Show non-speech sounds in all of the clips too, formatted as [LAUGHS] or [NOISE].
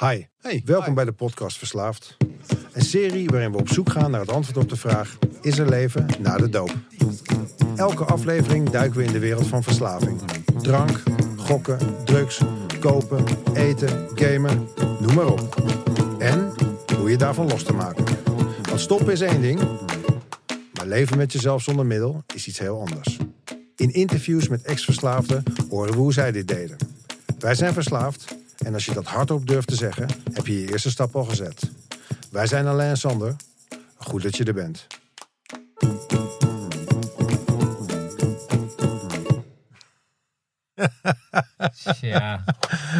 Hi, Hey, welkom hi. bij de podcast Verslaafd. Een serie waarin we op zoek gaan naar het antwoord op de vraag: is er leven na de doop? Elke aflevering duiken we in de wereld van verslaving. Drank, gokken, drugs, kopen, eten, gamen, noem maar op. En hoe je daarvan los te maken. Want stoppen is één ding, maar leven met jezelf zonder middel is iets heel anders. In interviews met ex-verslaafden horen we hoe zij dit deden. Wij zijn verslaafd en als je dat hardop durft te zeggen, heb je je eerste stap al gezet. Wij zijn Alain en Sander. Goed dat je er bent. Ja.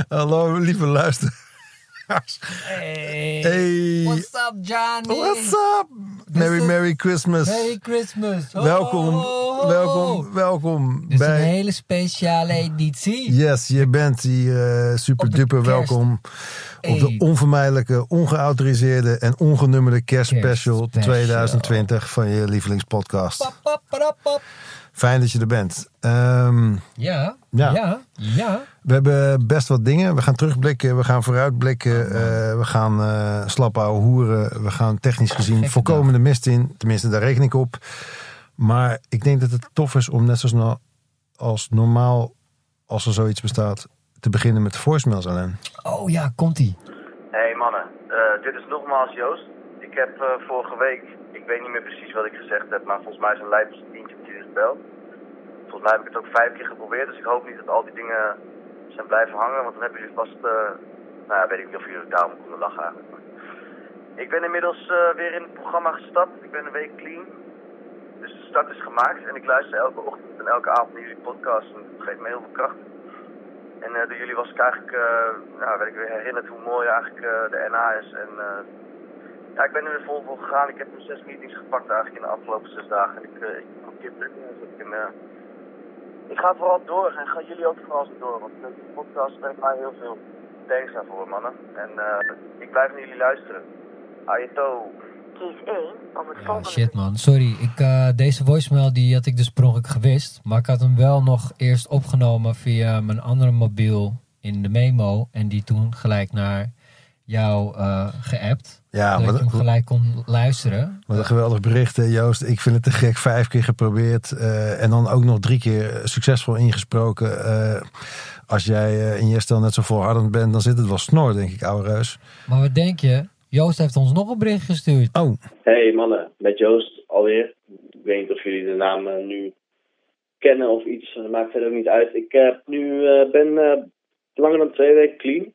Hallo, lieve luisteraars. Hey. Hey. What's up, Johnny? What's up? Merry, Merry Christmas. Merry Christmas. Ho, welkom, ho, ho. welkom, welkom Dit is bij... een hele speciale editie. Yes, je bent hier eh, super duper welkom op de onvermijdelijke, ongeautoriseerde en ongenummerde kerstspecial Kerstspecial. 2020 van je lievelingspodcast. Pap, pap, pap, pap. Fijn dat je er bent. Ehm, Ja, Ja. ja, ja. we hebben best wat dingen. We gaan terugblikken, we gaan vooruitblikken, eh, we gaan eh slap ouwe hoeren. We gaan technisch gezien Gekke voorkomen de mist in. Tenminste, daar reken ik op. Maar ik denk dat het tof is om net zoals no- als normaal, als er zoiets bestaat, te beginnen met de voicemails alleen. Oh ja, komt-ie. Hey mannen, eh, dit is nogmaals Joost. Ik heb eh, vorige week, ik weet niet meer precies wat ik gezegd heb, maar volgens mij is een tientje Volgens mij heb ik het ook vijf keer geprobeerd, dus ik hoop niet dat al die dingen zijn blijven hangen, want dan hebben jullie vast, eh, nou ja, weet ik niet of jullie daarom konden lachen eigenlijk. Ik ben inmiddels eh, weer in het programma gestapt, ik ben een week clean. Dus de start is gemaakt en ik luister elke ochtend en elke avond naar jullie podcast en het geeft me heel veel kracht. En eh, door jullie was ik eigenlijk, nou, werd ik weer herinnerd hoe mooi eigenlijk de NA is. En ja, ik ben er weer vol voor gegaan. Ik heb nu zes meetings gepakt eigenlijk in de afgelopen zes dagen. En ik, eh ik moet kip lukken. Dus ik, eh, ik ga vooral door en ga jullie ook vooral zo door. Want de podcast brengt mij heel veel thanks daarvoor, mannen. En eh, ik blijf naar jullie luisteren. Ayeto. Kies 1 om het Ja, volgende shit man, sorry. Ik, eh, deze voicemail die had ik dus per ongeluk gewist. Maar ik had hem wel nog eerst opgenomen via mijn andere mobiel in de memo. En die toen gelijk naar jou eh geappt. Ja, dat hem gelijk kon luisteren. wat een geweldig bericht, hè, Joost. Ik vind het te gek. Vijf keer geprobeerd eh, en dan ook nog drie keer succesvol ingesproken. Eh, als jij eh, in je stel net zo volhardend bent, dan zit het wel snor, denk ik, ouwe reus. Maar wat denk je? Joost heeft ons nog een bericht gestuurd. Oh, Hey mannen, met Joost alweer. Ik weet niet of jullie de naam nu kennen of iets. Dat maakt verder ook niet uit. Ik heb nu, eh, ben eh, langer dan twee weken clean.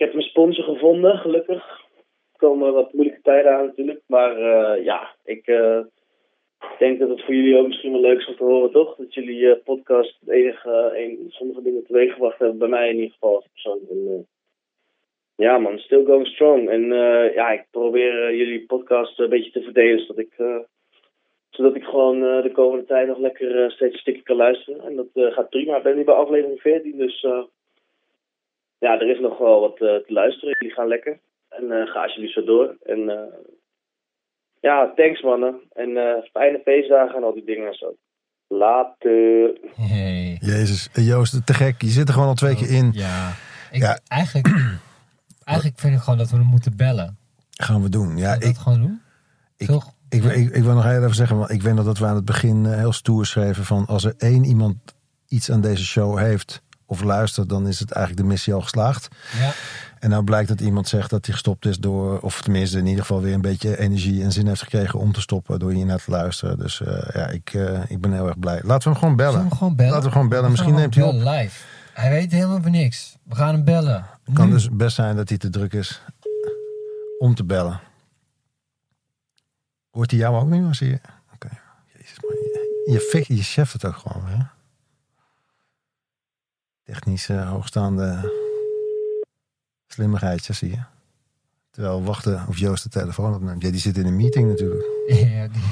Ik heb mijn sponsor gevonden, gelukkig. Er komen wat moeilijke tijden aan natuurlijk. Maar eh, ja, ik eh, denk dat het voor jullie ook misschien wel leuk is om te horen, toch? Dat jullie eh, podcast het enige, een, sommige dingen teweeggebracht hebben. Bij mij in ieder geval als persoon. En, ja man, still going strong. En ja, ik probeer jullie podcast een beetje te verdelen, zodat ik, zodat ik gewoon de komende tijd nog lekker steeds een stukje kan luisteren. En dat gaat prima. Ik ben nu bij aflevering 14, dus ja, er is nog wel wat eh, te luisteren. Jullie gaan lekker. En eh, ga alsjeblieft zo door. En eh, ja, thanks mannen. En eh, fijne feestdagen en al die dingen en zo. Later. Hey. jezus. Joost, te gek. Je zit er gewoon al twee keer in. Ja. Ik, Ja. Eigenlijk, [CLEARS THROAT] eigenlijk vind ik gewoon dat we hem moeten bellen. Gaan we doen. Ja, ik, dat gewoon doen? ik, Toch? Ik, ik, ik wil nog heel even zeggen, want ik weet nog dat we aan het begin heel stoer schreven van als er één iemand iets aan deze show heeft of luistert, dan is het eigenlijk de missie al geslaagd. Ja. En nou blijkt dat iemand zegt dat hij gestopt is door, of tenminste in ieder geval weer een beetje energie en zin heeft gekregen om te stoppen door hier naar te luisteren. Dus eh, ja, ik, eh, ik ben heel erg blij. Laten we hem gewoon bellen. Zullen we hem gewoon bellen? Laten we gewoon bellen. We Misschien neemt hij op. live. Hij weet helemaal van niks. We gaan hem bellen. Het kan Nu. dus best zijn dat hij te druk is om te bellen. Hoort hij jou ook nu als hij... Oké, jezus man. Je, je, fik- je chef het ook gewoon, hè? Technisch hoogstaande slimmigheidje, zie je. Terwijl we wachten of Joost de telefoon opneemt. Ja, die zit in een meeting natuurlijk. [LAUGHS] Ja, die-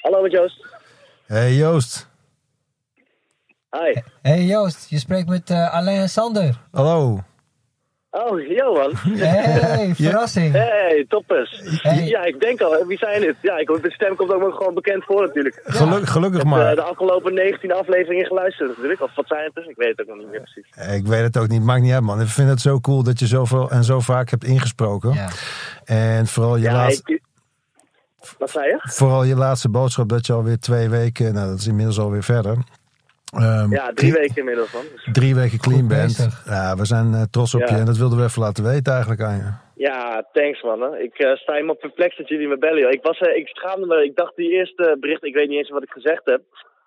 Hallo met Joost. hey, Joost. Hi. Hey Joost, je spreekt met Alain en Sander. Hallo. Oh, Johan. Hey, verrassing. Hey, toppers. Hey. Ja, ik denk al, wie zijn het? Ja, ik, de stem komt ook nog gewoon bekend voor natuurlijk. Geluk, gelukkig Ik heb maar. eh, de afgelopen 19 afleveringen geluisterd natuurlijk. Of wat zijn het dus? Ik weet het ook nog niet meer precies. Ik weet het ook niet, maakt niet uit man. Ik vind het zo cool dat je zoveel en zo vaak hebt ingesproken. Ja. En vooral je, Ja, laatste, ik, wat zei je? vooral je laatste boodschap dat je alweer twee weken, nou dat is inmiddels alweer verder. Ehm, Ja, drie weken inmiddels man. Dus, Drie weken clean bent. Ja, we zijn eh, trots op Ja. je en dat wilden we even laten weten eigenlijk aan je. ja, thanks man. Hè. Ik eh, sta helemaal perplex dat jullie me bellen. joh. Ik, was, eh, ik schaamde me. Ik dacht die eerste bericht, ik weet niet eens wat ik gezegd heb.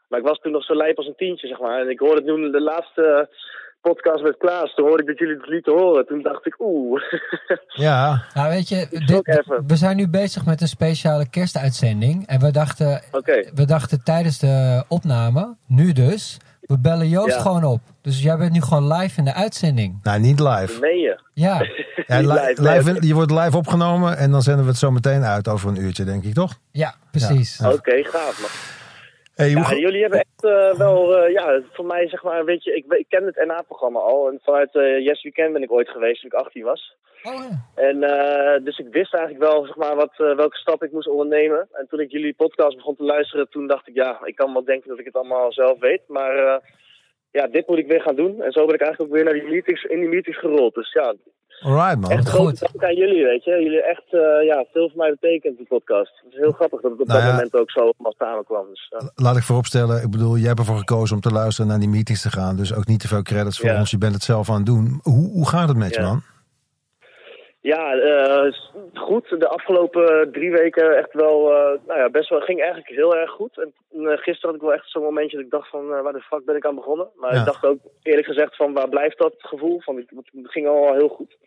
Maar ik was toen nog zo lijp als een tientje, zeg maar. En ik hoorde toen de laatste podcast met Klaas. Toen hoorde ik dat jullie het lieten horen. Toen dacht ik, oeh. [LAUGHS] Ja, Nou, weet je, dit- we zijn nu bezig met een speciale kerstuitzending. En we dachten, we dachten tijdens de opname, nu dus, we bellen Joost Ja. gewoon op. Dus jij bent nu gewoon live in de uitzending. nou niet live. Meen je? Ja, [LAUGHS] Ja, li- live, nee, live oké. in- je wordt live opgenomen en dan zenden we het zo meteen uit over een uurtje, denk ik, toch? ja precies. Ja. Oké, gaaf man. Hey, Ja, jullie hebben echt eh, wel, eh, ja, voor mij zeg maar, weet je, ik, ik ken het NA-programma al. En vanuit eh Yes Weekend ben ik ooit geweest toen ik 18 was. Oh, ja. En dus ik wist eigenlijk wel, zeg maar, wat, welke stap ik moest ondernemen. En toen ik jullie podcast begon te luisteren, toen dacht ik, ja, ik kan wel denken dat ik het allemaal zelf weet. Maar ja, dit moet ik weer gaan doen. En zo ben ik eigenlijk ook weer naar die meetings, in die meetings gerold. Dus ja, Alright man. echt goed. dank aan jullie, weet je. Jullie echt, eh, ja, veel voor mij betekent, die podcast. Het is heel grappig dat het op Nou dat ja. moment ook zo allemaal samenkwam. Dus, ja. Laat ik vooropstellen, ik bedoel, jij hebt ervoor gekozen om te luisteren naar die meetings te gaan. Dus ook niet te veel credits voor Ja. ons. Je bent het zelf aan het doen. Hoe, hoe gaat het met je man? Ja, eh, goed. De afgelopen drie weken echt wel, eh, nou ja, best wel, ging eigenlijk heel erg goed. En eh, gisteren had ik wel echt zo'n momentje dat ik dacht van, waar de fuck ben ik aan begonnen? Maar Ja. ik dacht ook eerlijk gezegd van, waar blijft dat gevoel? Van, het ging al heel goed.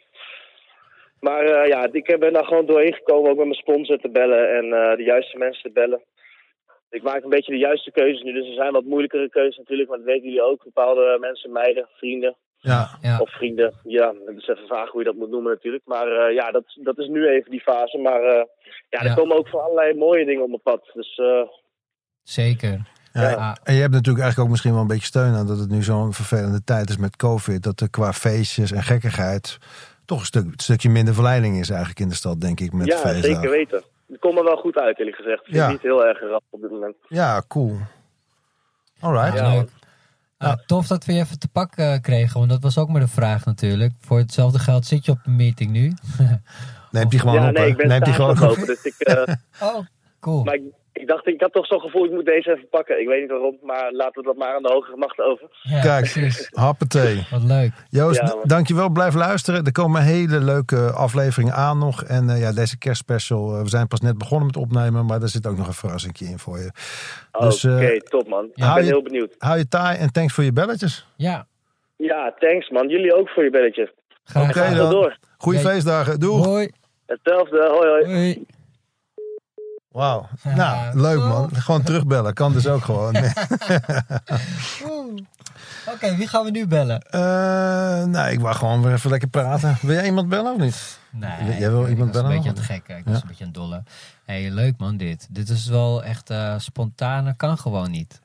Maar ja, ik ben daar gewoon doorheen gekomen, ook met mijn sponsor te bellen en de juiste mensen te bellen. Ik maak een beetje de juiste keuzes nu, dus er zijn wat moeilijkere keuzes natuurlijk, maar dat weten jullie ook. Bepaalde mensen, meiden, vrienden, Ja, Ja. of vrienden. Ja, het is even vaag hoe je dat moet noemen natuurlijk. Maar eh, ja, dat, dat is nu even die fase. Maar eh, ja, er Ja. komen ook van allerlei mooie dingen op mijn pad. Dus eh, Zeker. Ja, Ja. En je hebt natuurlijk eigenlijk ook misschien wel een beetje steun aan dat het nu zo'n vervelende tijd is met COVID. Dat er qua feestjes en gekkigheid toch een, stuk, een stukje minder verleiding is eigenlijk in de stad, denk ik, met ja, feestdagen. zeker weten. Het komt me wel goed uit, eerlijk gezegd. Het niet heel erg rap op dit moment. Ja, cool. Alright. Ja, Ah, tof dat we je even te pak eh, kregen, want dat was ook maar de vraag natuurlijk. Voor hetzelfde geld zit je op een meeting nu. [LAUGHS] Neemt die gewoon ja, op. nee, ik ben Neemt die gewoon op. Dus ik, eh, [LAUGHS] Oh, cool. maar ik, ik dacht, ik had toch zo'n gevoel, ik moet deze even pakken. Ik weet niet waarom, maar laten we dat maar aan de hogere macht over. Ja, Kijk, precies. happetee. Wat leuk. Joost, Ja, dankjewel. Blijf luisteren. Er komen hele leuke afleveringen aan nog. En eh, ja, deze kerstspecial, eh, we zijn pas net begonnen met opnemen, maar er zit ook nog een verrassingje in voor je. Dus, Oké, eh, top man. Ik ben je- heel benieuwd. Hou je taai en thanks voor je belletjes. Ja, Ja, thanks man. Jullie ook voor je belletje. graag Oké dan. door. Goeie feestdagen. Doei. Hoi. Hetzelfde. Hoi hoi. Hoi. Wauw. Ja, Nou, leuk man. Gewoon terugbellen. Kan dus ook gewoon. [LAUGHS] [LAUGHS] Oké, wie gaan we nu bellen? Eh, nou, ik wou gewoon weer even lekker praten. Wil jij iemand bellen of niet? Nee, Jij wil ik iemand een bellen beetje aan nog? het gekken. Ik was Ja. een beetje aan het dolle. hey, leuk man dit. Dit is wel echt eh spontaan. Kan gewoon niet.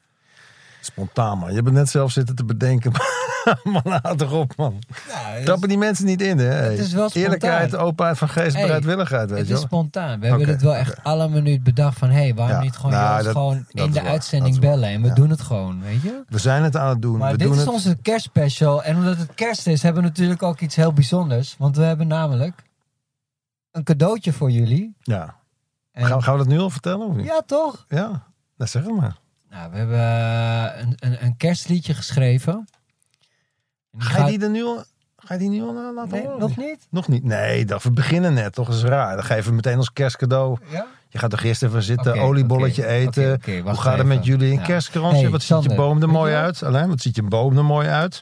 Spontaan man. Je hebt het net zelf zitten te bedenken. [LAUGHS] man, houd toch op man. Trappen die mensen niet in hè. Het is wel spontaan. Eerlijkheid, openheid van geest, Hey, bereidwilligheid. Weet Het is spontaan. We hebben dit wel echt alle minuut bedacht van... hé, hey, waarom Ja. niet gewoon, Nou, dat- gewoon dat in is de waar, uitzending is bellen. En we Ja. doen het gewoon, weet je? We zijn het aan het doen. Maar we dit doen is het. onze kerstspecial. En omdat het kerst is, hebben we natuurlijk ook iets heel bijzonders. Want we hebben namelijk een cadeautje voor jullie. Ja. En- Gaan, gaan we dat nu al vertellen of niet? Ja, toch? Ja. Nou, zeg het maar. Nou, we hebben eh, een, een, een kerstliedje geschreven. Ga je gaat- die er nu al, ga je die nu al laten horen? nog niet? Nog niet? Nee, dat, we beginnen net. Toch is raar. Dan geven we meteen als kerstcadeau. Ja? Je gaat toch eerst even zitten, oliebolletje eten. Hoe gaat het met jullie? Een Ja. kerstkransje? Hey, wat ziet je boom er mooi uit? Alleen, wat ziet je boom er mooi uit?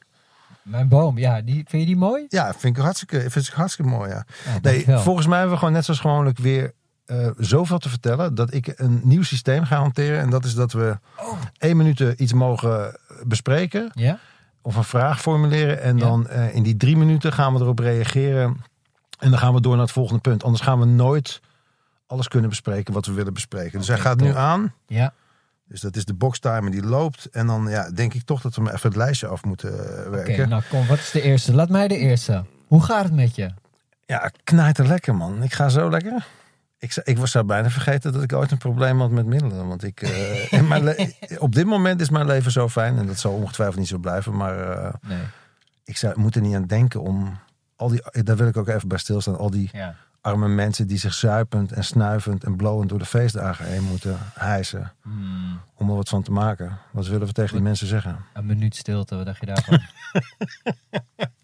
Mijn boom, ja. Die, vind je die mooi? Ja, vind ik hartstikke, vind ik hartstikke mooi. Ja. Ja, Nee, volgens mij hebben we gewoon net zoals gewoonlijk weer eh, zoveel te vertellen. Dat ik een nieuw systeem ga hanteren. En dat is dat we Oh. één minuut iets mogen bespreken. Ja? Of een vraag formuleren. En Ja. dan eh, in die drie minuten gaan we erop reageren. En dan gaan we door naar het volgende punt. Anders gaan we nooit alles kunnen bespreken wat we willen bespreken. Dus hij Oké, gaat nu aan. Ja. Dus dat is de boxtimer die loopt. En dan ja, denk ik toch dat we hem even het lijstje af moeten eh, Oké, werken. nou kom, wat is de eerste? Laat mij de eerste. Hoe gaat het met je? Ja, knijter lekker man. Ik ga zo lekker. Ik, zou- ik was bijna vergeten dat ik ooit een probleem had met middelen. Want ik, eh, in mijn [LAUGHS] op dit moment is mijn leven zo fijn. En dat zal ongetwijfeld niet zo blijven. Maar eh, Nee. ik zou, moet er niet aan denken om... Al die, daar wil ik ook even bij stilstaan. Al die Ja. arme mensen die zich zuipend en snuivend en blowend door de feestdagen heen moeten hijsen. Hmm, Om er wat van te maken. Wat willen we tegen die mensen zeggen? een minuut stilte, wat dacht je daarvan? [LAUGHS] [LAUGHS]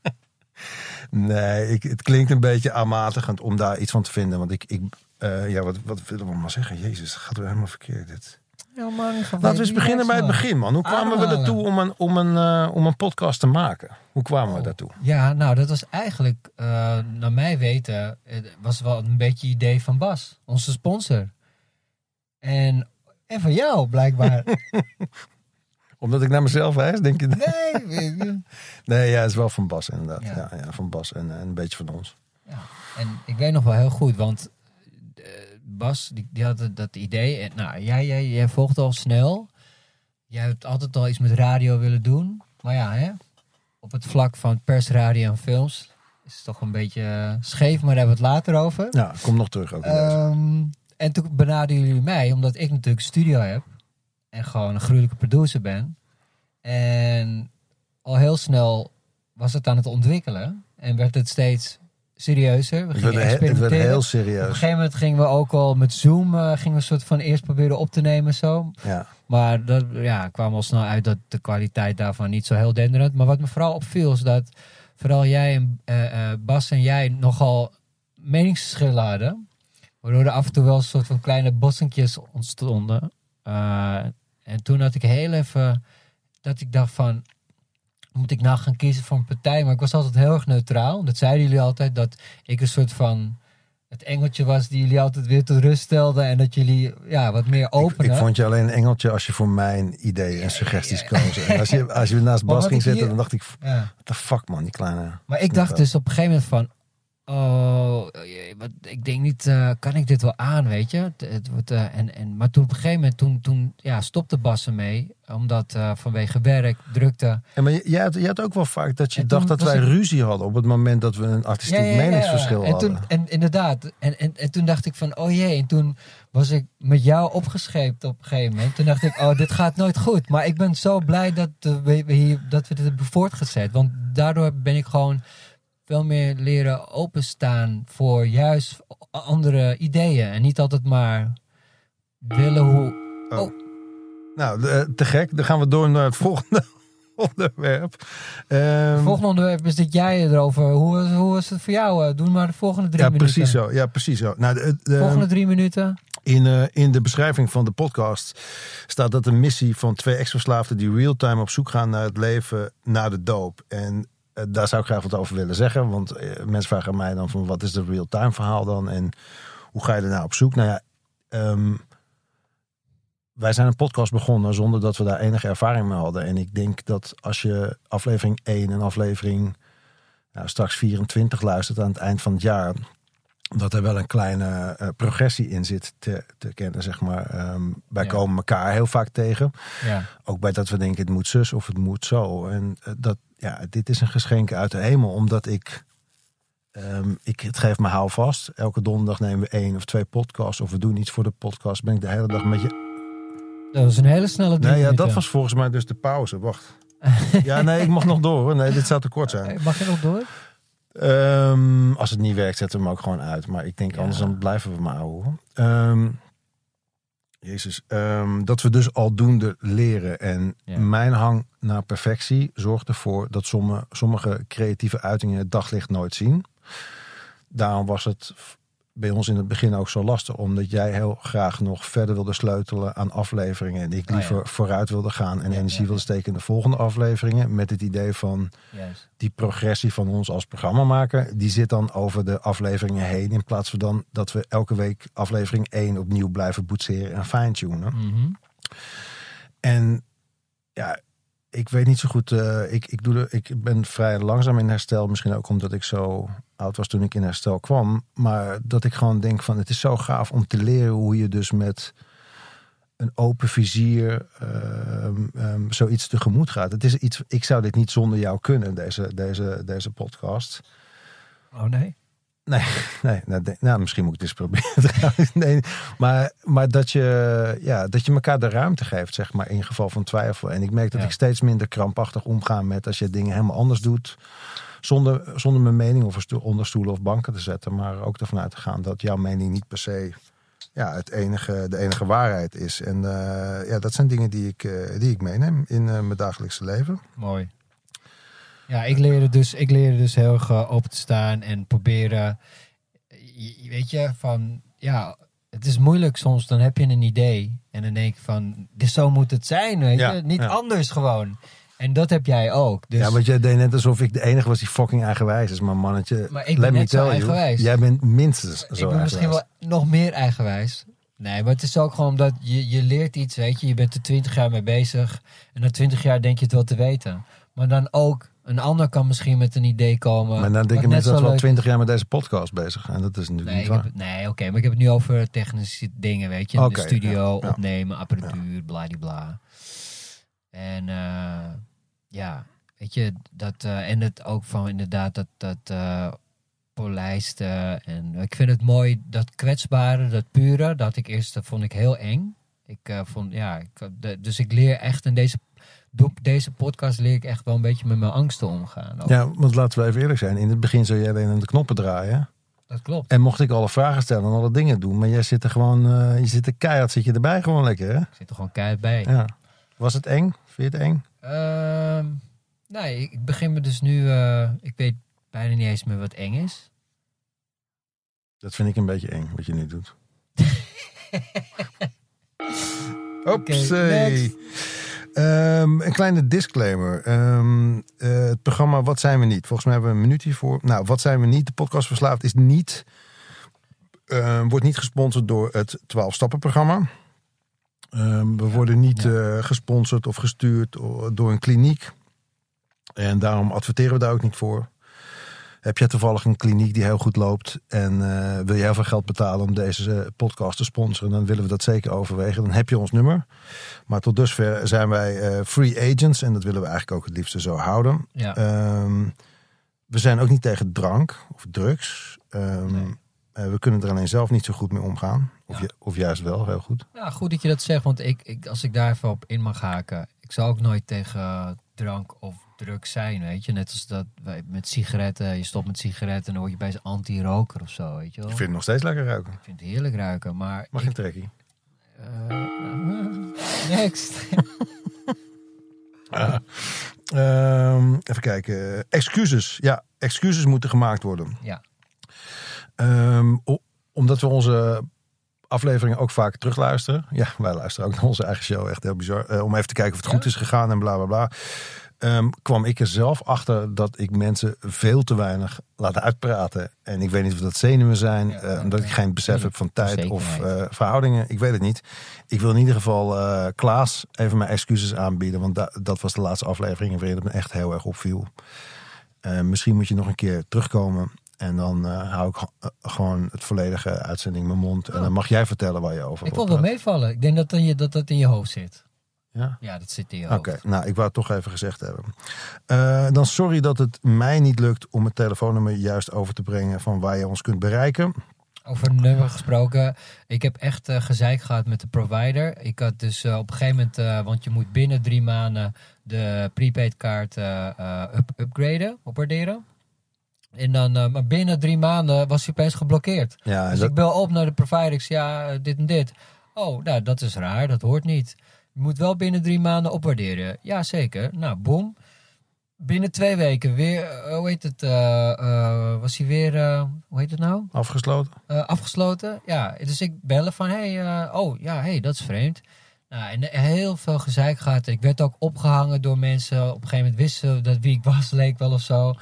Nee, ik, het klinkt een beetje aanmatigend om daar iets van te vinden. Want ik, ik eh, ja, wat, wat willen we maar zeggen? Jezus, het gaat weer helemaal verkeerd dit. ja, man, Laten we eens beginnen bij het begin, man. Hoe kwamen we ertoe om een, om, een, eh, om een podcast te maken? Hoe kwamen we daartoe? Ja, nou, dat was eigenlijk, eh, naar mij weten, het was wel een beetje idee van Bas, onze sponsor. En, en van jou, blijkbaar. [LAUGHS] Omdat ik naar mezelf wijs, denk je? nee, [LAUGHS] Nee, ja, het is wel van Bas inderdaad. Ja. Ja. Ja, van Bas en, en een beetje van ons. Ja, en ik weet nog wel heel goed, want Bas, die, die had dat idee. En, nou, jij, jij, jij volgt al snel. Jij hebt altijd al iets met radio willen doen. Maar ja, hè, op het vlak van pers, radio en films is het toch een beetje eh, scheef, maar daar hebben we het later over. Ja, kom nog terug ook. Ehm, en toen benaderden jullie mij, omdat ik natuurlijk een studio heb. En gewoon een gruwelijke producer ben. En al heel snel was het aan het ontwikkelen. En werd het steeds serieuzer. We gingen het experimenteren. heel Op een serieus. gegeven moment gingen we ook al met Zoom... eh, gingen we een soort van eerst proberen op te nemen zo. Ja. Maar dat ja, kwam al snel uit dat de kwaliteit daarvan niet zo heel denderend. Maar wat me vooral opviel is dat vooral jij en eh, eh, Bas en jij nogal meningsverschillen hadden. Waardoor er af en toe wel een soort van kleine bossentjes ontstonden. En toen had ik heel even dat ik dacht van... Moet ik nou gaan kiezen voor een partij? Maar ik was altijd heel erg neutraal. Dat zeiden jullie altijd, dat ik een soort van... Het engeltje was die jullie altijd weer tot rust stelden. En dat jullie ja, wat meer openen. ik vond je alleen een engeltje als je voor mijn ideeën en suggesties ja. koos. En als je, als je [LAUGHS] naast Bas ging zitten, dan dacht ik... What the fuck man, die kleine... Maar ik dacht dus op een gegeven moment van... Oh, wat, ik denk niet, eh, kan ik dit wel aan, weet je? Het, het wordt, eh, en, en, maar toen op een gegeven moment, toen, toen ja, stopte Bas ermee. Omdat eh, vanwege werk, drukte. Ja, maar jij had, jij had ook wel vaak dat je En dacht dat wij ik- ruzie hadden op het moment dat we een artistiek meningsverschil en hadden. Toen, en inderdaad, en, en, en toen dacht ik van, oh jee, en toen was ik met jou opgescheept op een gegeven moment. Toen dacht ik, oh, dit gaat nooit goed. Maar ik ben zo blij dat, we, we hier, dat we dit hebben voortgezet. Want daardoor ben ik gewoon veel meer leren openstaan voor juist andere ideeën. En niet altijd maar willen hoe... Oh. Nou, de- te gek. Dan gaan we door naar het [LAUGHS] volgende onderwerp. Ehm, Het volgende onderwerp is dat jij erover... Hoe, hoe was het voor jou? Eh, Doe maar de volgende drie ja, minuten. precies zo. Ja, precies zo. Nou, de, de- Volgende drie minuten. in, eh, in de beschrijving van de podcast staat dat de missie van twee ex-verslaafden die real-time op zoek gaan naar het leven na de doop. En eh, daar zou ik graag wat over willen zeggen. Want eh, mensen vragen aan mij dan van wat is het real-time verhaal dan? En hoe ga je er nou op zoek? Nou ja, ehm, wij zijn een podcast begonnen zonder dat we daar enige ervaring mee hadden. En ik denk dat als je aflevering 1 en aflevering nou, straks 24 luistert aan het eind van het jaar, dat er wel een kleine eh, progressie in zit te, te kennen, zeg maar. Ehm, wij Ja. komen elkaar heel vaak tegen. Ja. Ook bij dat we denken het moet zus of het moet zo. En eh, dat, ja, dit is een geschenk uit de hemel, omdat ik, ehm, ik het geef me houvast. Elke donderdag nemen we één of twee podcasts of we doen iets voor de podcast. Ben ik de hele dag met je. Dat was een hele snelle Nee, ja, dat was volgens mij dus de pauze. Wacht. [LAUGHS] Ja, nee, ik mag nog door. hoor. Nee, dit zou te kort zijn. Mag je nog door? Ehm, als het niet werkt, zetten we hem ook gewoon uit. Maar ik denk, Ja. anders dan blijven we maar houden. Ehm Jezus. ehm, dat we dus aldoende leren. En Ja. mijn hang naar perfectie zorgt ervoor dat sommige, sommige creatieve uitingen het daglicht nooit zien. Daarom was het bij ons in het begin ook zo lastig. Omdat jij heel graag nog verder wilde sleutelen aan afleveringen. En ik Ah, liever ja. vooruit wilde gaan en Ja, energie ja, wilde steken in de volgende afleveringen. Met het idee van Juist. die progressie van ons als programmamaker, die zit dan over de afleveringen heen. In plaats van dan dat we elke week aflevering 1 opnieuw blijven boetseren en fine-tunen. Mhm. En ja, ik weet niet zo goed. eh, ik, ik, doe de, ik ben vrij langzaam in herstel. Misschien ook omdat ik zo oud was toen ik in herstel kwam. Maar dat ik gewoon denk van het is zo gaaf om te leren hoe je dus met een open vizier ehm, zoiets tegemoet gaat. Het is iets, ik zou dit niet zonder jou kunnen, deze, deze, deze podcast. Oh nee? Nee, [LAUGHS] nee nou, nou, misschien moet ik het eens proberen. [LAUGHS] nee, maar, maar dat, je, ja, dat je elkaar de ruimte geeft, zeg maar, in geval van twijfel. En ik merk dat Ja. ik steeds minder krampachtig omga met als je dingen helemaal anders doet. Zonder, zonder mijn mening over sto- onder stoelen of banken te zetten. Maar ook ervan uit te gaan dat jouw mening niet per se ja, het enige, de enige waarheid is. En eh, ja, dat zijn dingen die ik, eh, die ik meeneem in eh, mijn dagelijkse leven. Mooi. Ja, ik leerde dus, ik leerde dus heel erg eh, open te staan en proberen. Weet je, van ja, het is moeilijk soms. Dan heb je een idee en dan denk je van, dit zo moet het zijn, weet Ja, je, niet ja. anders gewoon. En dat heb jij ook. Dus Ja, want jij deed net alsof ik de enige was die fucking eigenwijs is. Maar mannetje, Maar ik ben let me net zo tell you, eigenwijs. jij bent minstens zo ik ben misschien eigenwijs. wel nog meer eigenwijs. Nee, maar het is ook gewoon omdat je, je leert iets, weet je. Je bent er twintig jaar mee bezig. En na twintig jaar denk je het wel te weten. Maar dan ook, een ander kan misschien met een idee komen. Maar dan denken net mensen dat we al twintig jaar met deze podcast bezig zijn. Dat is natuurlijk Nee, ik niet waar. het- nee oké, maar ik heb het nu over technische dingen, weet je. Oké, de studio, ja, ja. opnemen, apparatuur, bladibla. En eh, ja, weet je, dat, eh, en het ook van inderdaad dat, dat eh polijsten. En ik vind het mooi, dat kwetsbare, dat pure, dat ik eerst, dat vond ik heel eng. Ik vond, ja, ik, de- dus ik leer echt in deze, door deze podcast leer ik echt wel een beetje met mijn angsten omgaan. Ook. Ja, want laten we even eerlijk zijn. In het begin zou jij alleen aan de knoppen draaien. Dat klopt. En mocht ik alle vragen stellen en alle dingen doen. Maar jij zit er gewoon, eh, je zit er keihard, zit je erbij gewoon lekker hè? Ik zit er gewoon keihard bij. Ja. Was het eng? Vind je het eng? Ehm, nee, ik ik begin me dus nu. eh, ik weet bijna niet eens meer wat eng is. Dat vind ik een beetje eng, wat je nu doet. [LAUGHS] Oké, Ehm, een kleine disclaimer. Ehm, eh, het programma Wat zijn we niet? Volgens mij hebben we een minuut hiervoor. Nou, Wat zijn we niet? De podcast Verslaafd is niet... eh, wordt niet gesponsord door het 12-stappen-programma. Ehm, we worden niet eh, gesponsord of gestuurd door een kliniek. En daarom adverteren we daar ook niet voor. Heb je toevallig een kliniek die heel goed loopt en eh, wil je heel veel geld betalen om deze eh, podcast te sponsoren, dan willen we dat zeker overwegen. Dan heb je ons nummer. Maar tot dusver zijn wij eh, free agents en dat willen we eigenlijk ook het liefste zo houden. Ja, Ehm, we zijn ook niet tegen drank of drugs. Ehm, Nee. eh, we kunnen er alleen zelf niet zo goed mee omgaan. Of, Ja. ju- of juist wel, heel goed. ja, goed dat je dat zegt, want ik, ik, als ik daar even op in mag haken. Ik zou ook nooit tegen drank of drugs zijn, weet je. Net als dat wij met sigaretten, je stopt met sigaretten en dan word je bij zo'n anti-roker of zo, weet je wel. Ik vind het nog steeds lekker ruiken. Ik vind het heerlijk ruiken, maar... Mag ik- geen trekkie. eh, [LAUGHS] next. [LAUGHS] Ehm, even kijken. Excuses. Ja, excuses moeten gemaakt worden. Ja. Ehm, omdat we onze afleveringen ook vaak terugluisteren. Ja, wij luisteren ook naar onze eigen show. Echt heel bizar. Eh, om even te kijken of het goed is gegaan en bla bla bla. Ehm, kwam ik er zelf achter dat ik mensen veel te weinig laat uitpraten. En ik weet niet of dat zenuwen zijn. Ja, eh, omdat ik geen besef heb van tijd of eh, verhoudingen. Ik weet het niet. Ik wil in ieder geval eh, Klaas even mijn excuses aanbieden. Want da- dat was de laatste aflevering waarin het me echt heel erg opviel. Misschien moet je nog een keer terugkomen. En dan hou ik gewoon het volledige uitzending in mijn mond. En Oh. dan mag jij vertellen waar je over Ik wil wel meevallen. Ik denk dat, dan je, dat dat in je hoofd zit. Ja? Ja, dat zit in je Oké, nou, ik wou het toch even gezegd hebben. Eh, dan sorry dat het mij niet lukt om het telefoonnummer juist over te brengen van waar je ons kunt bereiken. Over nummer gesproken. Ik heb echt eh, gezeik gehad met de provider. Ik had dus eh, op een gegeven moment, want je moet binnen drie maanden de prepaid kaart up- upgraden, opwaarderen. En dan, maar binnen drie maanden was hij opeens geblokkeerd. Ja, Dus dat, ik bel op naar de provider. Ik zeg, ja, dit en dit. Oh, nou, dat is raar. Dat hoort niet. Je moet wel binnen drie maanden opwaarderen. Ja, zeker. Nou, boom. Binnen twee weken weer, eh, hoe heet het, eh, eh, was hij weer, hoe heet het nou? afgesloten. Afgesloten. Ja, dus ik bellen van, hey, oh ja, hey, dat is vreemd. Nou, en heel veel gezeik gehad. Ik werd ook opgehangen door mensen. Op een gegeven moment wisten ze dat wie ik was, leek wel of zo.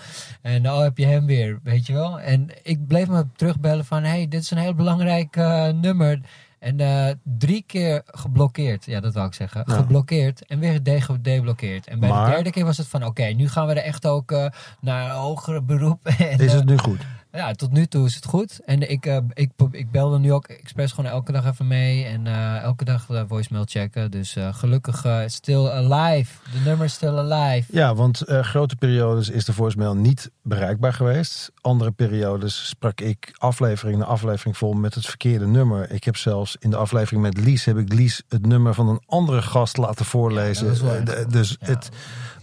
En nou heb je hem weer, weet je wel. En ik bleef me terugbellen van, hey, dit is een heel belangrijk nummer. En eh, drie keer geblokkeerd. Ja, dat wou ik zeggen. Ja. Geblokkeerd en weer de- gedeblokkeerd. En bij Maar- de derde keer was het van, oké, nu gaan we er echt ook eh, naar een hogere beroep. [LAUGHS] En, Is eh, het nu goed? Ja, tot nu toe is het goed. En ik, eh, ik, ik belde nu ook expres gewoon elke dag even mee. En eh, elke dag eh, voicemail checken. Dus gelukkig still alive. De nummer is still alive. Ja, want grote periodes is de voicemail niet bereikbaar geweest. Andere periodes sprak ik aflevering na aflevering vol met het verkeerde nummer. Ik heb zelfs in de aflevering met Lies heb ik Lies het nummer van een andere gast laten voorlezen. Ja, de- dus Ja. het,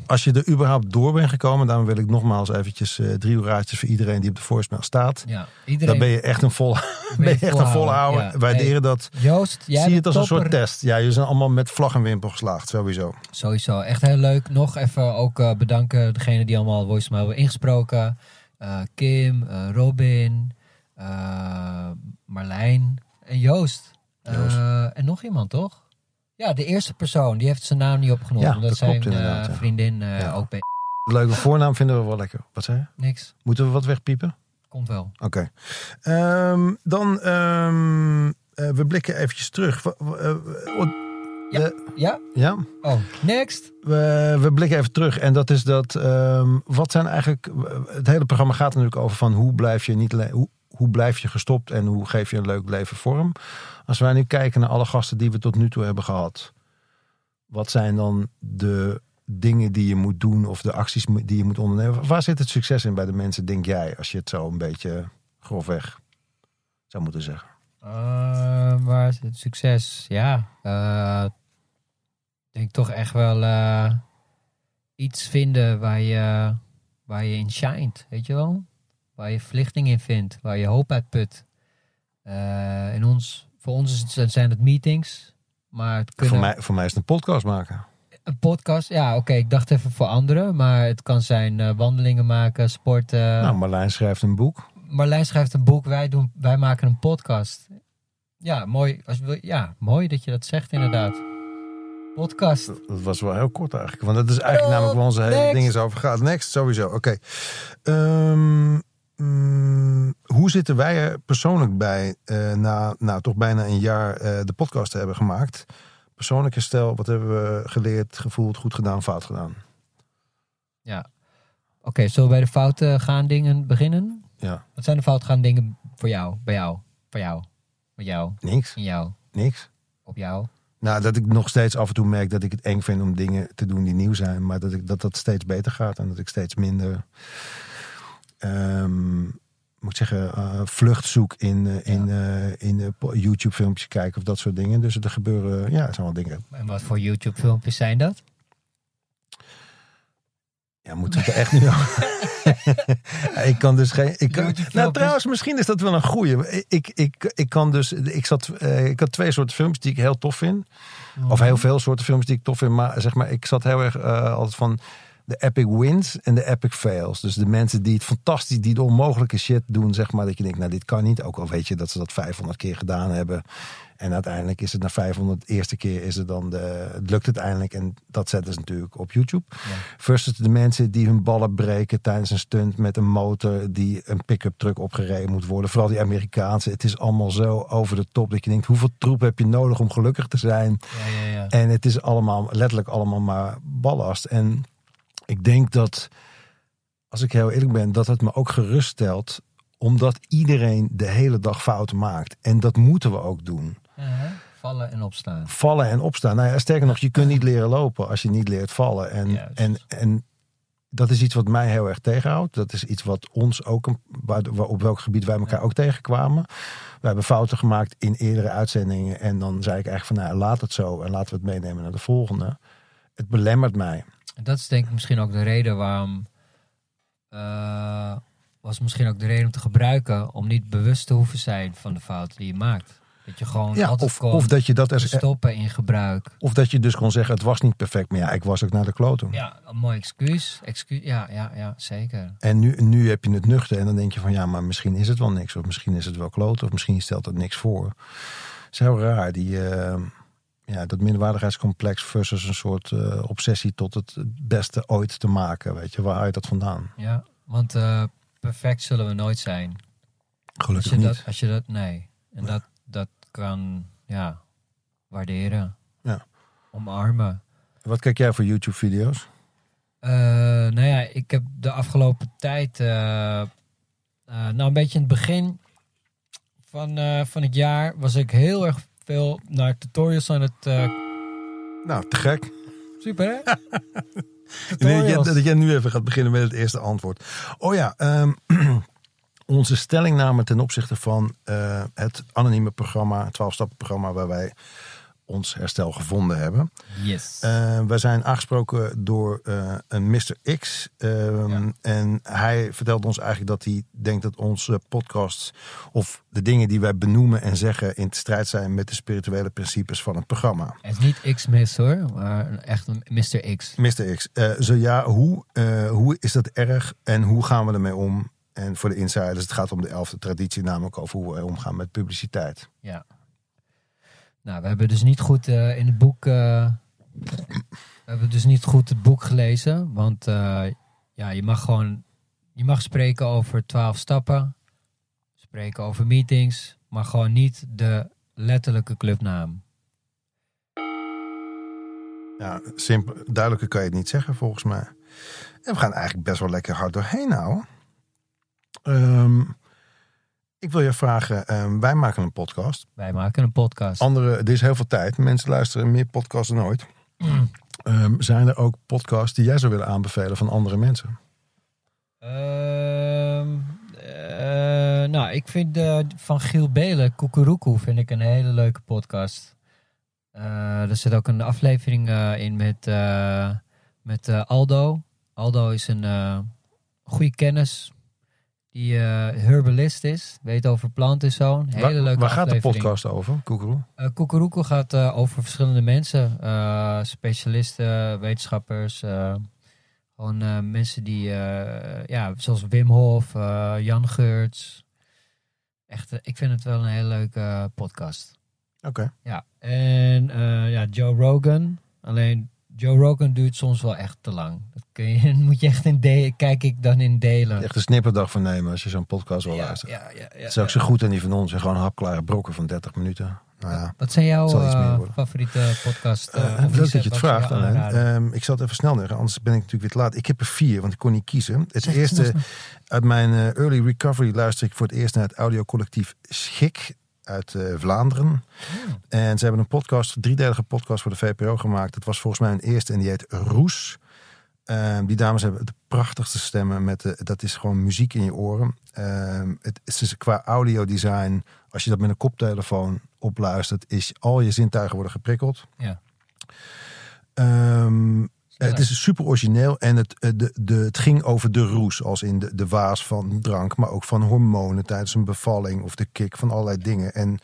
als je er überhaupt door bent gekomen, daarom wil ik nogmaals eventjes eh, drie uur raadjes voor iedereen die op de voicemail staat. Ja, iedereen. Dan ben je echt een vol, [LAUGHS] ben je echt een volhouder. ja. Waarderen dat. Joost, jij Zie het als een soort test. Ja, jullie zijn allemaal met vlag en wimpel geslaagd, sowieso. Sowieso, echt heel leuk. Nog even ook eh, bedanken degene die allemaal voicemail hebben ingesproken. Eh, Kim, Robin, Marlijn en Joost. Joost. en nog iemand, toch? Ja, de eerste persoon. Die heeft zijn naam niet opgenomen. Ja, omdat dat zijn klopt eh, vriendin eh, Ja. ook bij... Leuke voornaam vinden we wel lekker. Wat zei je? Niks. Moeten we wat wegpiepen? Komt wel. Oké. Ehm, dan, ehm, eh, we blikken eventjes terug. Ja. Ja? ja? Oh, next. We, we blikken even terug. En dat is dat, ehm, wat zijn eigenlijk, het hele programma gaat natuurlijk over van hoe blijf je niet, le- hoe, hoe blijf je gestopt en hoe geef je een leuk leven vorm. Als wij nu kijken naar alle gasten die we tot nu toe hebben gehad. Wat zijn dan de dingen die je moet doen of de acties die je moet ondernemen? Waar zit het succes in bij de mensen, denk jij, als je het zo een beetje grofweg zou moeten zeggen? Eh, waar is het succes? Ja, ik denk toch echt wel eh, iets vinden waar je, waar je in shined, weet je wel? Waar je verlichting in vindt, waar je hoop uit put. Eh, in ons, voor ons is het, zijn het meetings, maar het kunnen, Voor mij, voor mij is het een podcast maken. een podcast, ja oké, ik dacht even voor anderen, maar het kan zijn eh, wandelingen maken, sporten. nou, Marlijn schrijft een boek. Marlijn schrijft een boek, wij, doen, wij maken een podcast. Ja, mooi, als wil, ja, mooi dat je dat zegt inderdaad. Podcast. Dat was wel heel kort eigenlijk. Want dat is eigenlijk Oh, namelijk waar onze hele next. dingen over gaat. Next, sowieso. Oké. Ehm, mm, hoe zitten wij er persoonlijk bij eh, na nou, toch bijna een jaar eh, de podcast te hebben gemaakt? Persoonlijke stijl, wat hebben we geleerd, gevoeld, goed gedaan, fout gedaan? Ja. Oké, zullen we bij de fouten gaan dingen beginnen? Ja, Wat zijn de fout gaan dingen voor jou, bij jou, voor jou, met jou, niks, in jou, niks. op jou? Nou, dat ik nog steeds af en toe merk dat ik het eng vind om dingen te doen die nieuw zijn. Maar dat ik, dat, dat steeds beter gaat en dat ik steeds minder, ehm, moet ik zeggen, eh, vlucht zoek in, eh, in, eh, in eh, po- YouTube filmpjes kijken of dat soort dingen. Dus er gebeuren, ja, er zijn wel dingen. En wat voor YouTube filmpjes zijn dat? Ja, moeten we het er echt nu over? [LAUGHS] ik kan dus geen. Ik kan, nou, trouwens, misschien is dat wel een goeie. Ik, ik, ik kan dus. Ik, zat, ik had twee soorten films die ik heel tof vind. Of heel veel soorten films die ik tof vind. Maar zeg maar, ik zat heel erg altijd van de epic wins en de epic fails. Dus de mensen die het fantastisch, die de onmogelijke shit doen, zeg maar. Dat je denkt, nou, dit kan niet. Ook al weet je dat ze dat 500 keer gedaan hebben. En uiteindelijk is het na 500 de eerste keer is het dan de, het lukt het eindelijk. En dat zetten ze natuurlijk op YouTube. Versus de mensen die hun ballen breken tijdens een stunt met een motor die een pick-up truck opgereden moet worden. Vooral die Amerikaanse. Het is allemaal zo over de top dat je denkt, hoeveel troep heb je nodig om gelukkig te zijn? Ja, ja, ja. En het is allemaal, letterlijk allemaal maar ballast. En ik denk dat, als ik heel eerlijk ben, dat het me ook geruststelt. Omdat iedereen de hele dag fouten maakt. En dat moeten we ook doen. Uh-huh. Vallen en opstaan. Vallen en opstaan. Nou ja, sterker nog, je kunt niet leren lopen als je niet leert vallen. En, Juist. en, en dat is iets wat mij heel erg tegenhoudt. Dat is iets wat ons ook, een- waar- waar- op welk gebied wij elkaar ook tegenkwamen. We hebben fouten gemaakt in eerdere uitzendingen. En dan zei ik eigenlijk van, nou, laat het zo. En laten we het meenemen naar de volgende. Het belemmert mij. Dat is denk ik misschien ook de reden waarom. eh, was misschien ook de reden om te gebruiken. Om niet bewust te hoeven zijn van de fouten die je maakt. Dat je gewoon Ja, altijd of, kon of, dat je dat er, stoppen in gebruik. of dat je dus kon zeggen, het was niet perfect. Maar ja, ik was ook naar de kloten. Ja, een mooi excuus. excuus ja, ja, ja, zeker. En nu, nu heb je het nuchter en dan denk je van ja, maar misschien is het wel niks. Of misschien is het wel kloten. Of misschien stelt het niks voor. Het is heel raar, die, eh, ja, dat minderwaardigheidscomplex versus een soort eh, obsessie tot het beste ooit te maken. Weet je, waar haal je dat vandaan? Ja, want eh, perfect zullen we nooit zijn. Als Gelukkig je, niet. dat, als je dat, nee. En dat, dat kan, ja, waarderen. Ja. Omarmen. Wat kijk jij voor YouTube video's? Eh, nou ja, ik heb de afgelopen tijd, nou een beetje in het begin van, van het jaar, was ik heel erg veel naar tutorials aan het. eh, Nou, te gek. super hè? [LAUGHS] Dat, dat jij nu even gaat beginnen met het eerste antwoord. Oh ja, ehm, [CLEARS THROAT] onze stellingname ten opzichte van eh, het anonieme programma, 12-stappen programma, waar wij ons herstel gevonden hebben. Yes. Wij zijn aangesproken door eh, een Mr. X. ehm, Ja. En hij vertelde ons eigenlijk dat hij denkt dat onze podcasts of de dingen die wij benoemen en zeggen in strijd zijn met de spirituele principes van het programma. Het is niet X-Miss hoor, maar echt een Mr. X. Mr. X, eh, zo ja, hoe, hoe is dat erg en hoe gaan we ermee om? En voor de insiders, het gaat om de elfde traditie, namelijk over hoe we omgaan met publiciteit. Ja. Nou, we hebben dus niet goed eh, in het boek. eh, we hebben dus niet goed het boek gelezen. Want eh, ja, je mag gewoon. Je mag spreken over twaalf stappen. Spreken over meetings. Maar gewoon niet de letterlijke clubnaam. Ja, simpel, duidelijker kan je het niet zeggen volgens mij. En we gaan eigenlijk best wel lekker hard doorheen nou. Ehm, ik wil je vragen, ehm, wij maken een podcast. Wij maken een podcast. Andere, er is heel veel tijd. Mensen luisteren meer podcasts dan ooit. Ehm, zijn er ook podcasts die jij zou willen aanbevelen van andere mensen? Ehm, eh, nou, ik vind eh, van Giel Belen, Kukuruku, vind ik een hele leuke podcast. Eh, er zit ook een aflevering in met, met Aldo. Aldo is een goede kennis die eh, herbalist is, weet over planten en zo. Hele waar leuke waar gaat de podcast over, Koekeroe? Kukuruku gaat eh, over verschillende mensen. specialisten, wetenschappers. gewoon mensen die, ja, zoals Wim Hof, Jan Geurts. Echt, ik vind het wel een hele leuke podcast. Oké. Ja, en ja, Joe Rogan. Alleen Joe Rogan duurt soms wel echt te lang. Dat kun je, [LAUGHS] moet je echt in delen, kijk ik dan in delen. Echt een snipperdag van nemen als je zo'n podcast wil ja, luisteren. ja, ja, ja, is ook zo goed en die van ons. En gewoon hapklare brokken van 30 minuten. Nou ja. Wat zijn jouw eh, worden. favoriete podcast? Eh, eh, of leuk dat je eh, het vraagt, je? Ehm, ik zal het even snel zeggen, anders ben ik natuurlijk weer te laat. Ik heb er vier, want ik kon niet kiezen. Het eerste, uit mijn eh, early recovery luister ik voor het eerst naar het audiocollectief Schik uit eh, Vlaanderen. En ze hebben een podcast, een driedelige podcast voor de VPRO gemaakt. Dat was volgens mij een eerste en die heet Roes. Ehm, die dames hebben de prachtigste stemmen. Met de, dat is gewoon muziek in je oren. Ehm, het is qua audiodesign, als je dat met een koptelefoon opluistert, is al je zintuigen worden geprikkeld. Ja. Ehm, Sneller. het is super origineel en het, eh, de, de, het ging over de roes, als in de, de waas van drank, maar ook van hormonen tijdens een bevalling of de kick van allerlei dingen. En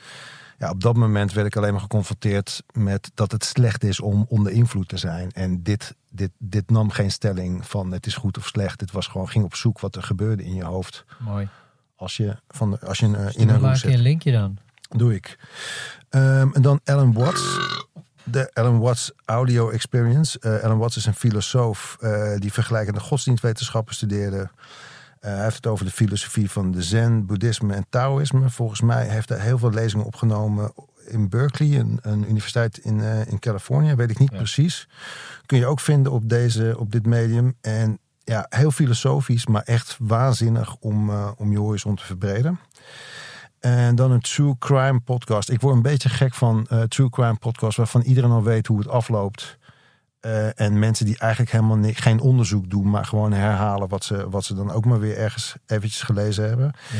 ja, op dat moment werd ik alleen maar geconfronteerd met dat het slecht is om onder invloed te zijn. En dit, dit, dit nam geen stelling van het is goed of slecht. Het was gewoon, ging op zoek wat er gebeurde in je hoofd Mooi. als je, van de, als je een, eh, in een roes een keer zit. een linkje dan. Doe ik. Ehm, en dan Alan Watts. De Alan Watts Audio Experience. Eh, Alan Watts is een filosoof eh, die vergelijkende godsdienstwetenschappen studeerde. Eh, hij heeft het over de filosofie van de Zen, Boeddhisme en Taoïsme. Volgens mij heeft hij heel veel lezingen opgenomen in Berkeley, een, een universiteit in, in Californië. Weet ik niet Ja. precies. Kun je ook vinden op, deze, op dit medium. En ja, heel filosofisch, maar echt waanzinnig om, om je horizon te verbreden. En dan een true crime podcast. Ik word een beetje gek van eh, true crime podcasts waarvan iedereen al weet hoe het afloopt. Eh, en mensen die eigenlijk helemaal ni- geen onderzoek doen, maar gewoon herhalen wat ze, wat ze dan ook maar weer ergens eventjes gelezen hebben. Ja.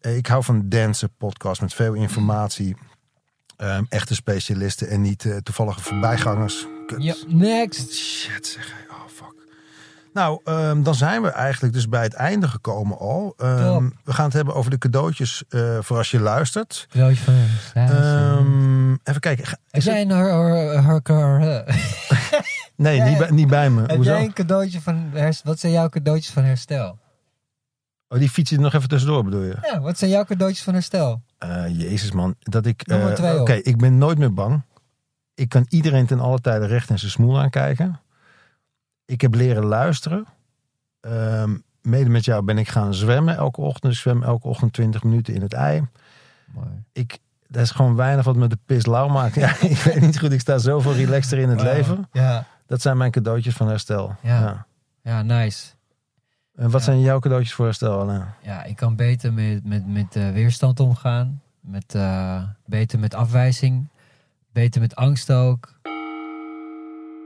Eh, ik hou van Dance podcast met veel informatie. Ehm, echte specialisten en niet toevallige voorbijgangers. Kut. Ja, next. Shit zeg hij. Oh fuck. Nou, ehm, dan zijn we eigenlijk dus bij het einde gekomen al. We gaan het hebben over de cadeautjes eh, voor als je luistert. Cadeautje van Ehm, even kijken. Hor- hor- hor- Nee, Ja, niet, bij, niet bij me. Heb Hoezo? jij een cadeautje van herstel? Wat zijn jouw cadeautjes van herstel? Oh, die fiets je nog even tussendoor bedoel je? Ja, wat zijn jouw cadeautjes van herstel? Eh, Jezus man, dat ik... Eh. Oké, ik ben nooit meer bang. Ik kan iedereen ten alle tijde recht in zijn smoel aankijken. Ik heb leren luisteren. Ehm, mede met jou ben ik gaan zwemmen elke ochtend. Ik zwem elke ochtend 20 minuten in het ei. Mooi. Ik, er is gewoon weinig wat me de pis lauw maakt. Ja, [LAUGHS] ik weet niet goed, ik sta zoveel relaxter in het leven. Ja, Dat zijn mijn cadeautjes van herstel. Ja. ja, nice. En wat Ja. zijn jouw cadeautjes voor herstel? Ja, ik kan beter met, met, met eh, weerstand omgaan. Met, eh, beter met afwijzing. Beter met angst ook.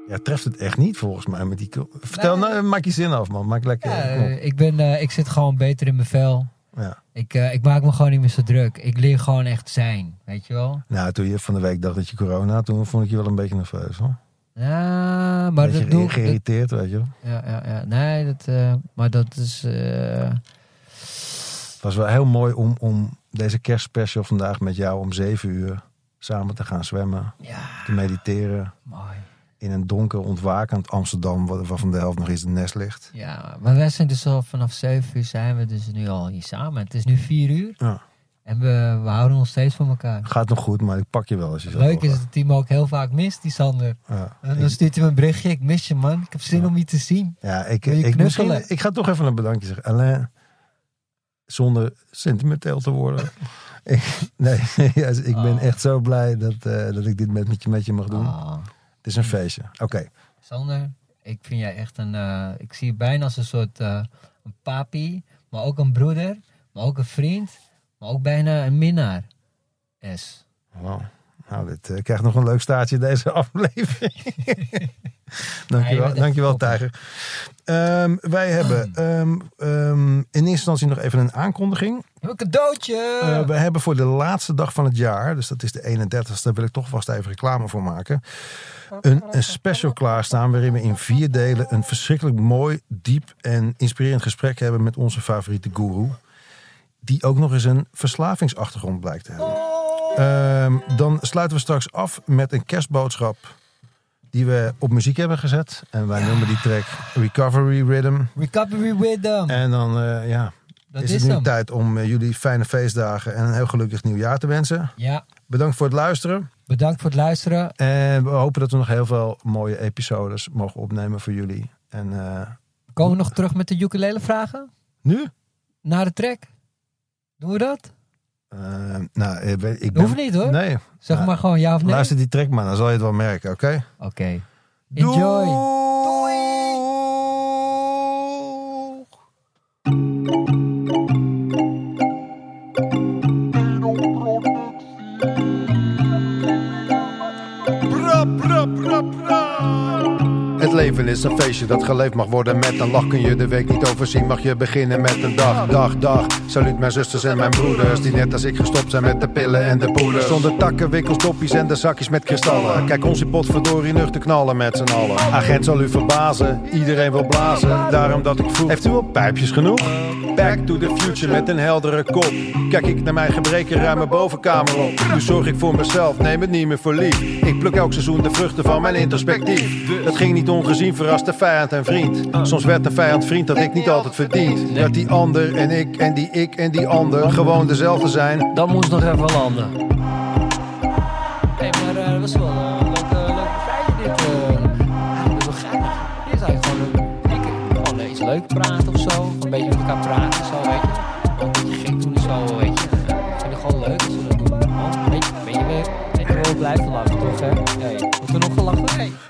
Ja, treft het echt niet volgens mij met die... Vertel, nou, maak je zin af man. Maak lekker. Ja, eh, ik, ben, eh, ik zit gewoon beter in mijn vel. ja. Ik, eh, ik maak me gewoon niet meer zo druk. Ik leer gewoon echt zijn, weet je wel? Nou, toen je van de week dacht dat je corona had, toen vond ik je wel een beetje nerveus hoor. Ja, maar dat doe ik... geïrriteerd, weet je wel. Ja, ja, ja. Nee, dat, eh, maar dat is... eh, Het was wel heel mooi om, om deze kerstspecial vandaag met jou om zeven uur samen te gaan zwemmen. ja, Te mediteren mooi. In een donker ontwakend Amsterdam, waar- waarvan de helft nog eens het nest ligt. Ja, maar wij zijn dus al vanaf 7 uur zijn we dus nu al hier samen. Het is nu 4 uur Ja. en we, we houden nog steeds van elkaar. Gaat nog goed, maar ik pak je wel als je zo Leuk is dat hij me ook heel vaak mist, die Sander. Ja, En dan ik, stuurt hij me een berichtje. Ik mis je, man. Ik heb zin Ja. om je te zien. ja, ik, ik, misschien, ik ga toch even een bedankje zeggen. Alain, zonder sentimenteel te worden. [LAUGHS] ik, nee, [LAUGHS] ik ben Oh. echt zo blij dat, eh, dat ik dit met, met, je, met je mag doen. Ah, Het is een feestje. Oké. Sander, ik vind jij echt een... eh, ik zie je bijna als een soort eh, een papi, maar ook een broeder, maar ook een vriend, maar ook bijna een minnaar. S. Wauw. Nou, dit eh, krijgt nog een leuk staartje deze [LAUGHS] aflevering. [LAUGHS] dankjewel, echt dankjewel. Tijger. Ehm, wij hebben ehm, ehm, in eerste instantie nog even een aankondiging. Een cadeautje! Eh, we hebben voor de laatste dag van het jaar, dus dat is de 31ste, daar wil ik toch vast even reclame voor maken. Een, een special klaarstaan waarin we in vier delen een verschrikkelijk mooi, diep en inspirerend gesprek hebben met onze favoriete guru. Die ook nog eens een verslavingsachtergrond blijkt te hebben. Ehm, dan sluiten we straks af met een kerstboodschap die we op muziek hebben gezet. En wij noemen die track Recovery Rhythm. Recovery Rhythm. En dan eh, ja, dat is is, het nu hem. tijd om eh, jullie fijne feestdagen en een heel gelukkig nieuwjaar te wensen. Ja, Bedankt voor het luisteren. bedankt voor het luisteren. En we hopen dat we nog heel veel mooie episodes mogen opnemen voor jullie. En eh, Komen we nog terug met de ukulele vragen? nu? Na de track? Doen we dat? Eh, nou, ik, ben... hoeft niet hoor. Nee, Zeg Nou, maar gewoon ja of nee. luister die track maar, dan zal je het wel merken, oké? Oké. Enjoy. Doei! Leven is een feestje dat geleefd mag worden met een lach. Kun je de week niet overzien, mag je beginnen met een dag, dag, dag. Salut mijn zusters en mijn broeders, die net als ik gestopt zijn met de pillen en de poeders. Zonder takken, wikkels, doppies en de zakjes met kristallen. Kijk ons in potverdorie nuchter knallen met z'n allen. Agent zal u verbazen, iedereen wil blazen. Daarom dat ik vroeg, heeft u wel pijpjes genoeg? Back to the future met een heldere kop. Kijk ik naar mijn gebreken, ruim mijn bovenkamer op. Nu zorg ik voor mezelf, neem het niet meer voor lief. Ik pluk elk seizoen de vruchten van mijn introspectief. Het ging niet ongezien, verraste vijand en vriend. Soms werd een vijand vriend dat ik niet altijd verdiend. Dat die ander en ik en die ik en die ander gewoon dezelfde zijn. Dat moest nog even landen. Hé, maar eh, dat was wel een leuke, leuke vrijdag dit. eh. Eigenlijk best wel geinig. Dit is eigenlijk gewoon een, ik, gewoon eh, iets leuk praten weet je wel,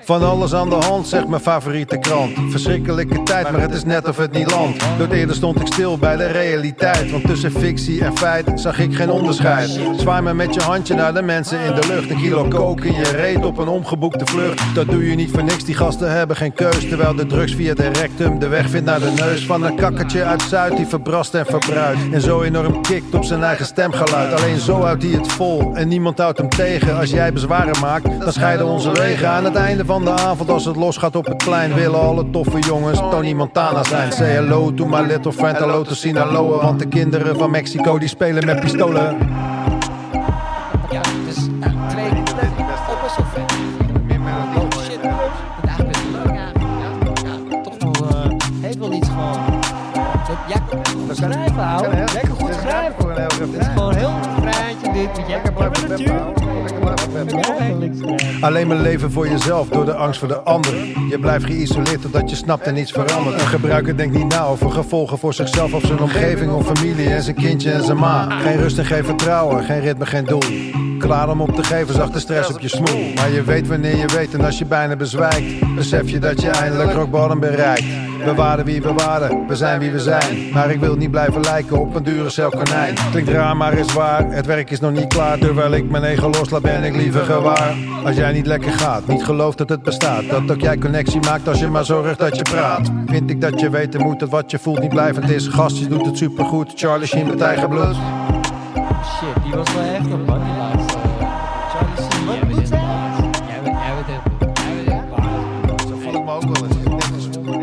Van alles aan de hand, zegt mijn favoriete krant. Verschrikkelijke tijd, maar het is net of het niet landt. Door eerder stond ik stil bij de realiteit. Want tussen fictie en feit zag ik geen onderscheid. Zwaai me met je handje naar de mensen in de lucht. Een kilo kook in je reet op een omgeboekte vlucht. Dat doe je niet voor niks, die gasten hebben geen keus. Terwijl de drugs via de rectum de weg vindt naar de neus. Van een kakkertje uit Zuid die verbrast en verbruikt. En zo enorm kikt op zijn eigen stemgeluid. Alleen zo houdt hij het vol en niemand houdt hem tegen. Als jij bezwaren maakt, dan scheiden onze wegen. Aan het einde van de avond, als het losgaat op het plein, willen alle toffe jongens Tony Montana zijn. Say hello to my little friend, hello to Sinaloa. Want de kinderen van Mexico die spelen met pistolen. Ja, dus ja, twee, dat is ook best wel vet. Oh shit, dat is eigenlijk best wel leuk. Ja, ja, toch wel, eh, heeft wel iets gewoon. Ja, dat schrijven houden. Lekker goed schrijven. Het is gewoon Alleen maar leven voor jezelf door de angst voor de ander. Je blijft geïsoleerd totdat je snapt en niets verandert. Een gebruiker denkt niet na over gevolgen voor zichzelf of zijn omgeving of familie en zijn kindje en zijn ma. Geen rust en geen vertrouwen, geen ritme, geen doel. Klaar om op te geven, zacht de stress op je smoel. Maar je weet wanneer je weet en als je bijna bezwijkt, besef je dat je eindelijk rock bottom bereikt. We waren wie we waren, we zijn wie we zijn. Maar ik wil niet blijven lijken op een dure celkonijn. Klinkt raar, maar is waar. Het werk is nog niet klaar. Terwijl ik mijn ego loslaat, ben ik liever gewaar. Als jij niet lekker gaat, niet gelooft dat het bestaat. Dat ook jij connectie maakt als je maar zorgt dat je praat. Vind ik dat je weten moet dat wat je voelt niet blijvend is. Gast, je doet het supergoed. Charlie Sheen met eigen bloed. Shit, die was wel echt man,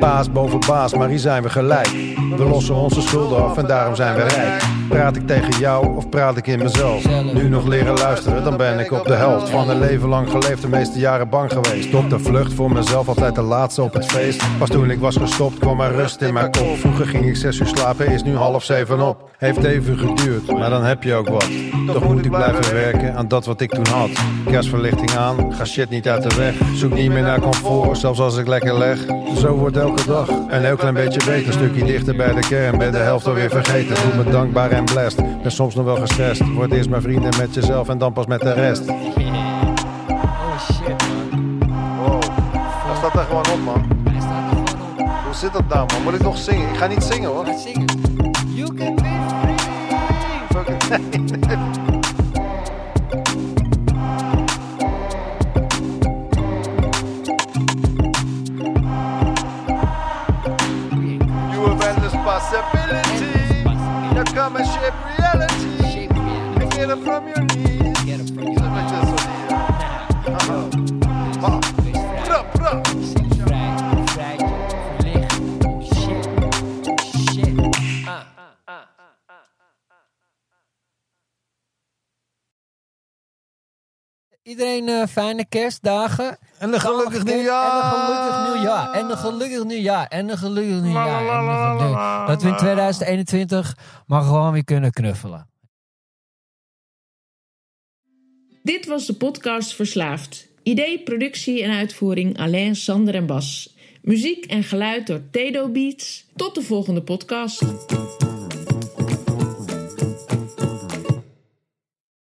Baas boven baas, maar hier zijn we gelijk. We lossen onze schulden af en daarom zijn we rijk. Praat ik tegen jou of praat ik in mezelf? Nu nog leren luisteren, dan ben ik op de helft van een leven lang geleefd, de meeste jaren bang geweest. Op de vlucht voor mezelf, altijd de laatste op het feest. Pas toen ik was gestopt, kwam er rust in mijn kop. Vroeger ging ik zes uur slapen, is nu half zeven op. Heeft even geduurd, maar dan heb je ook wat. Toch moet ik blijven werken aan dat wat ik toen had. Kerstverlichting aan, ga shit niet uit de weg. Zoek niet meer naar comfort, zelfs als ik lekker leg. Zo wordt elke dag een heel klein beetje beter. Een stukje dichter bij de kern, ben de helft alweer vergeten. Voel me dankbaar en blessed. Ben soms nog wel gestrest. Word eerst maar vrienden met jezelf en dan pas met de rest. [LAUGHS] Oh shit, man. Wow, dat staat er gewoon op, man. Hij staat er gewoon op. Hoe zit dat nou, man? Moet ik nog zingen? Ik ga niet zingen, hoor. Ga zingen. You can be free. You [LAUGHS] Now come and shape reality. Shape reality. And get it from your Iedereen eh, fijne kerstdagen. En een gelukkig nieuwjaar. En een gelukkig nieuwjaar. En een gelukkig nieuwjaar. En een gelukkig nieuwjaar. En een gelukkig- Dat we in 2021 maar gewoon weer kunnen knuffelen. Dit was de podcast Verslaafd. Idee, productie en uitvoering Alain, Sander en Bas. Muziek en geluid door Tedo Beats. Tot de volgende podcast.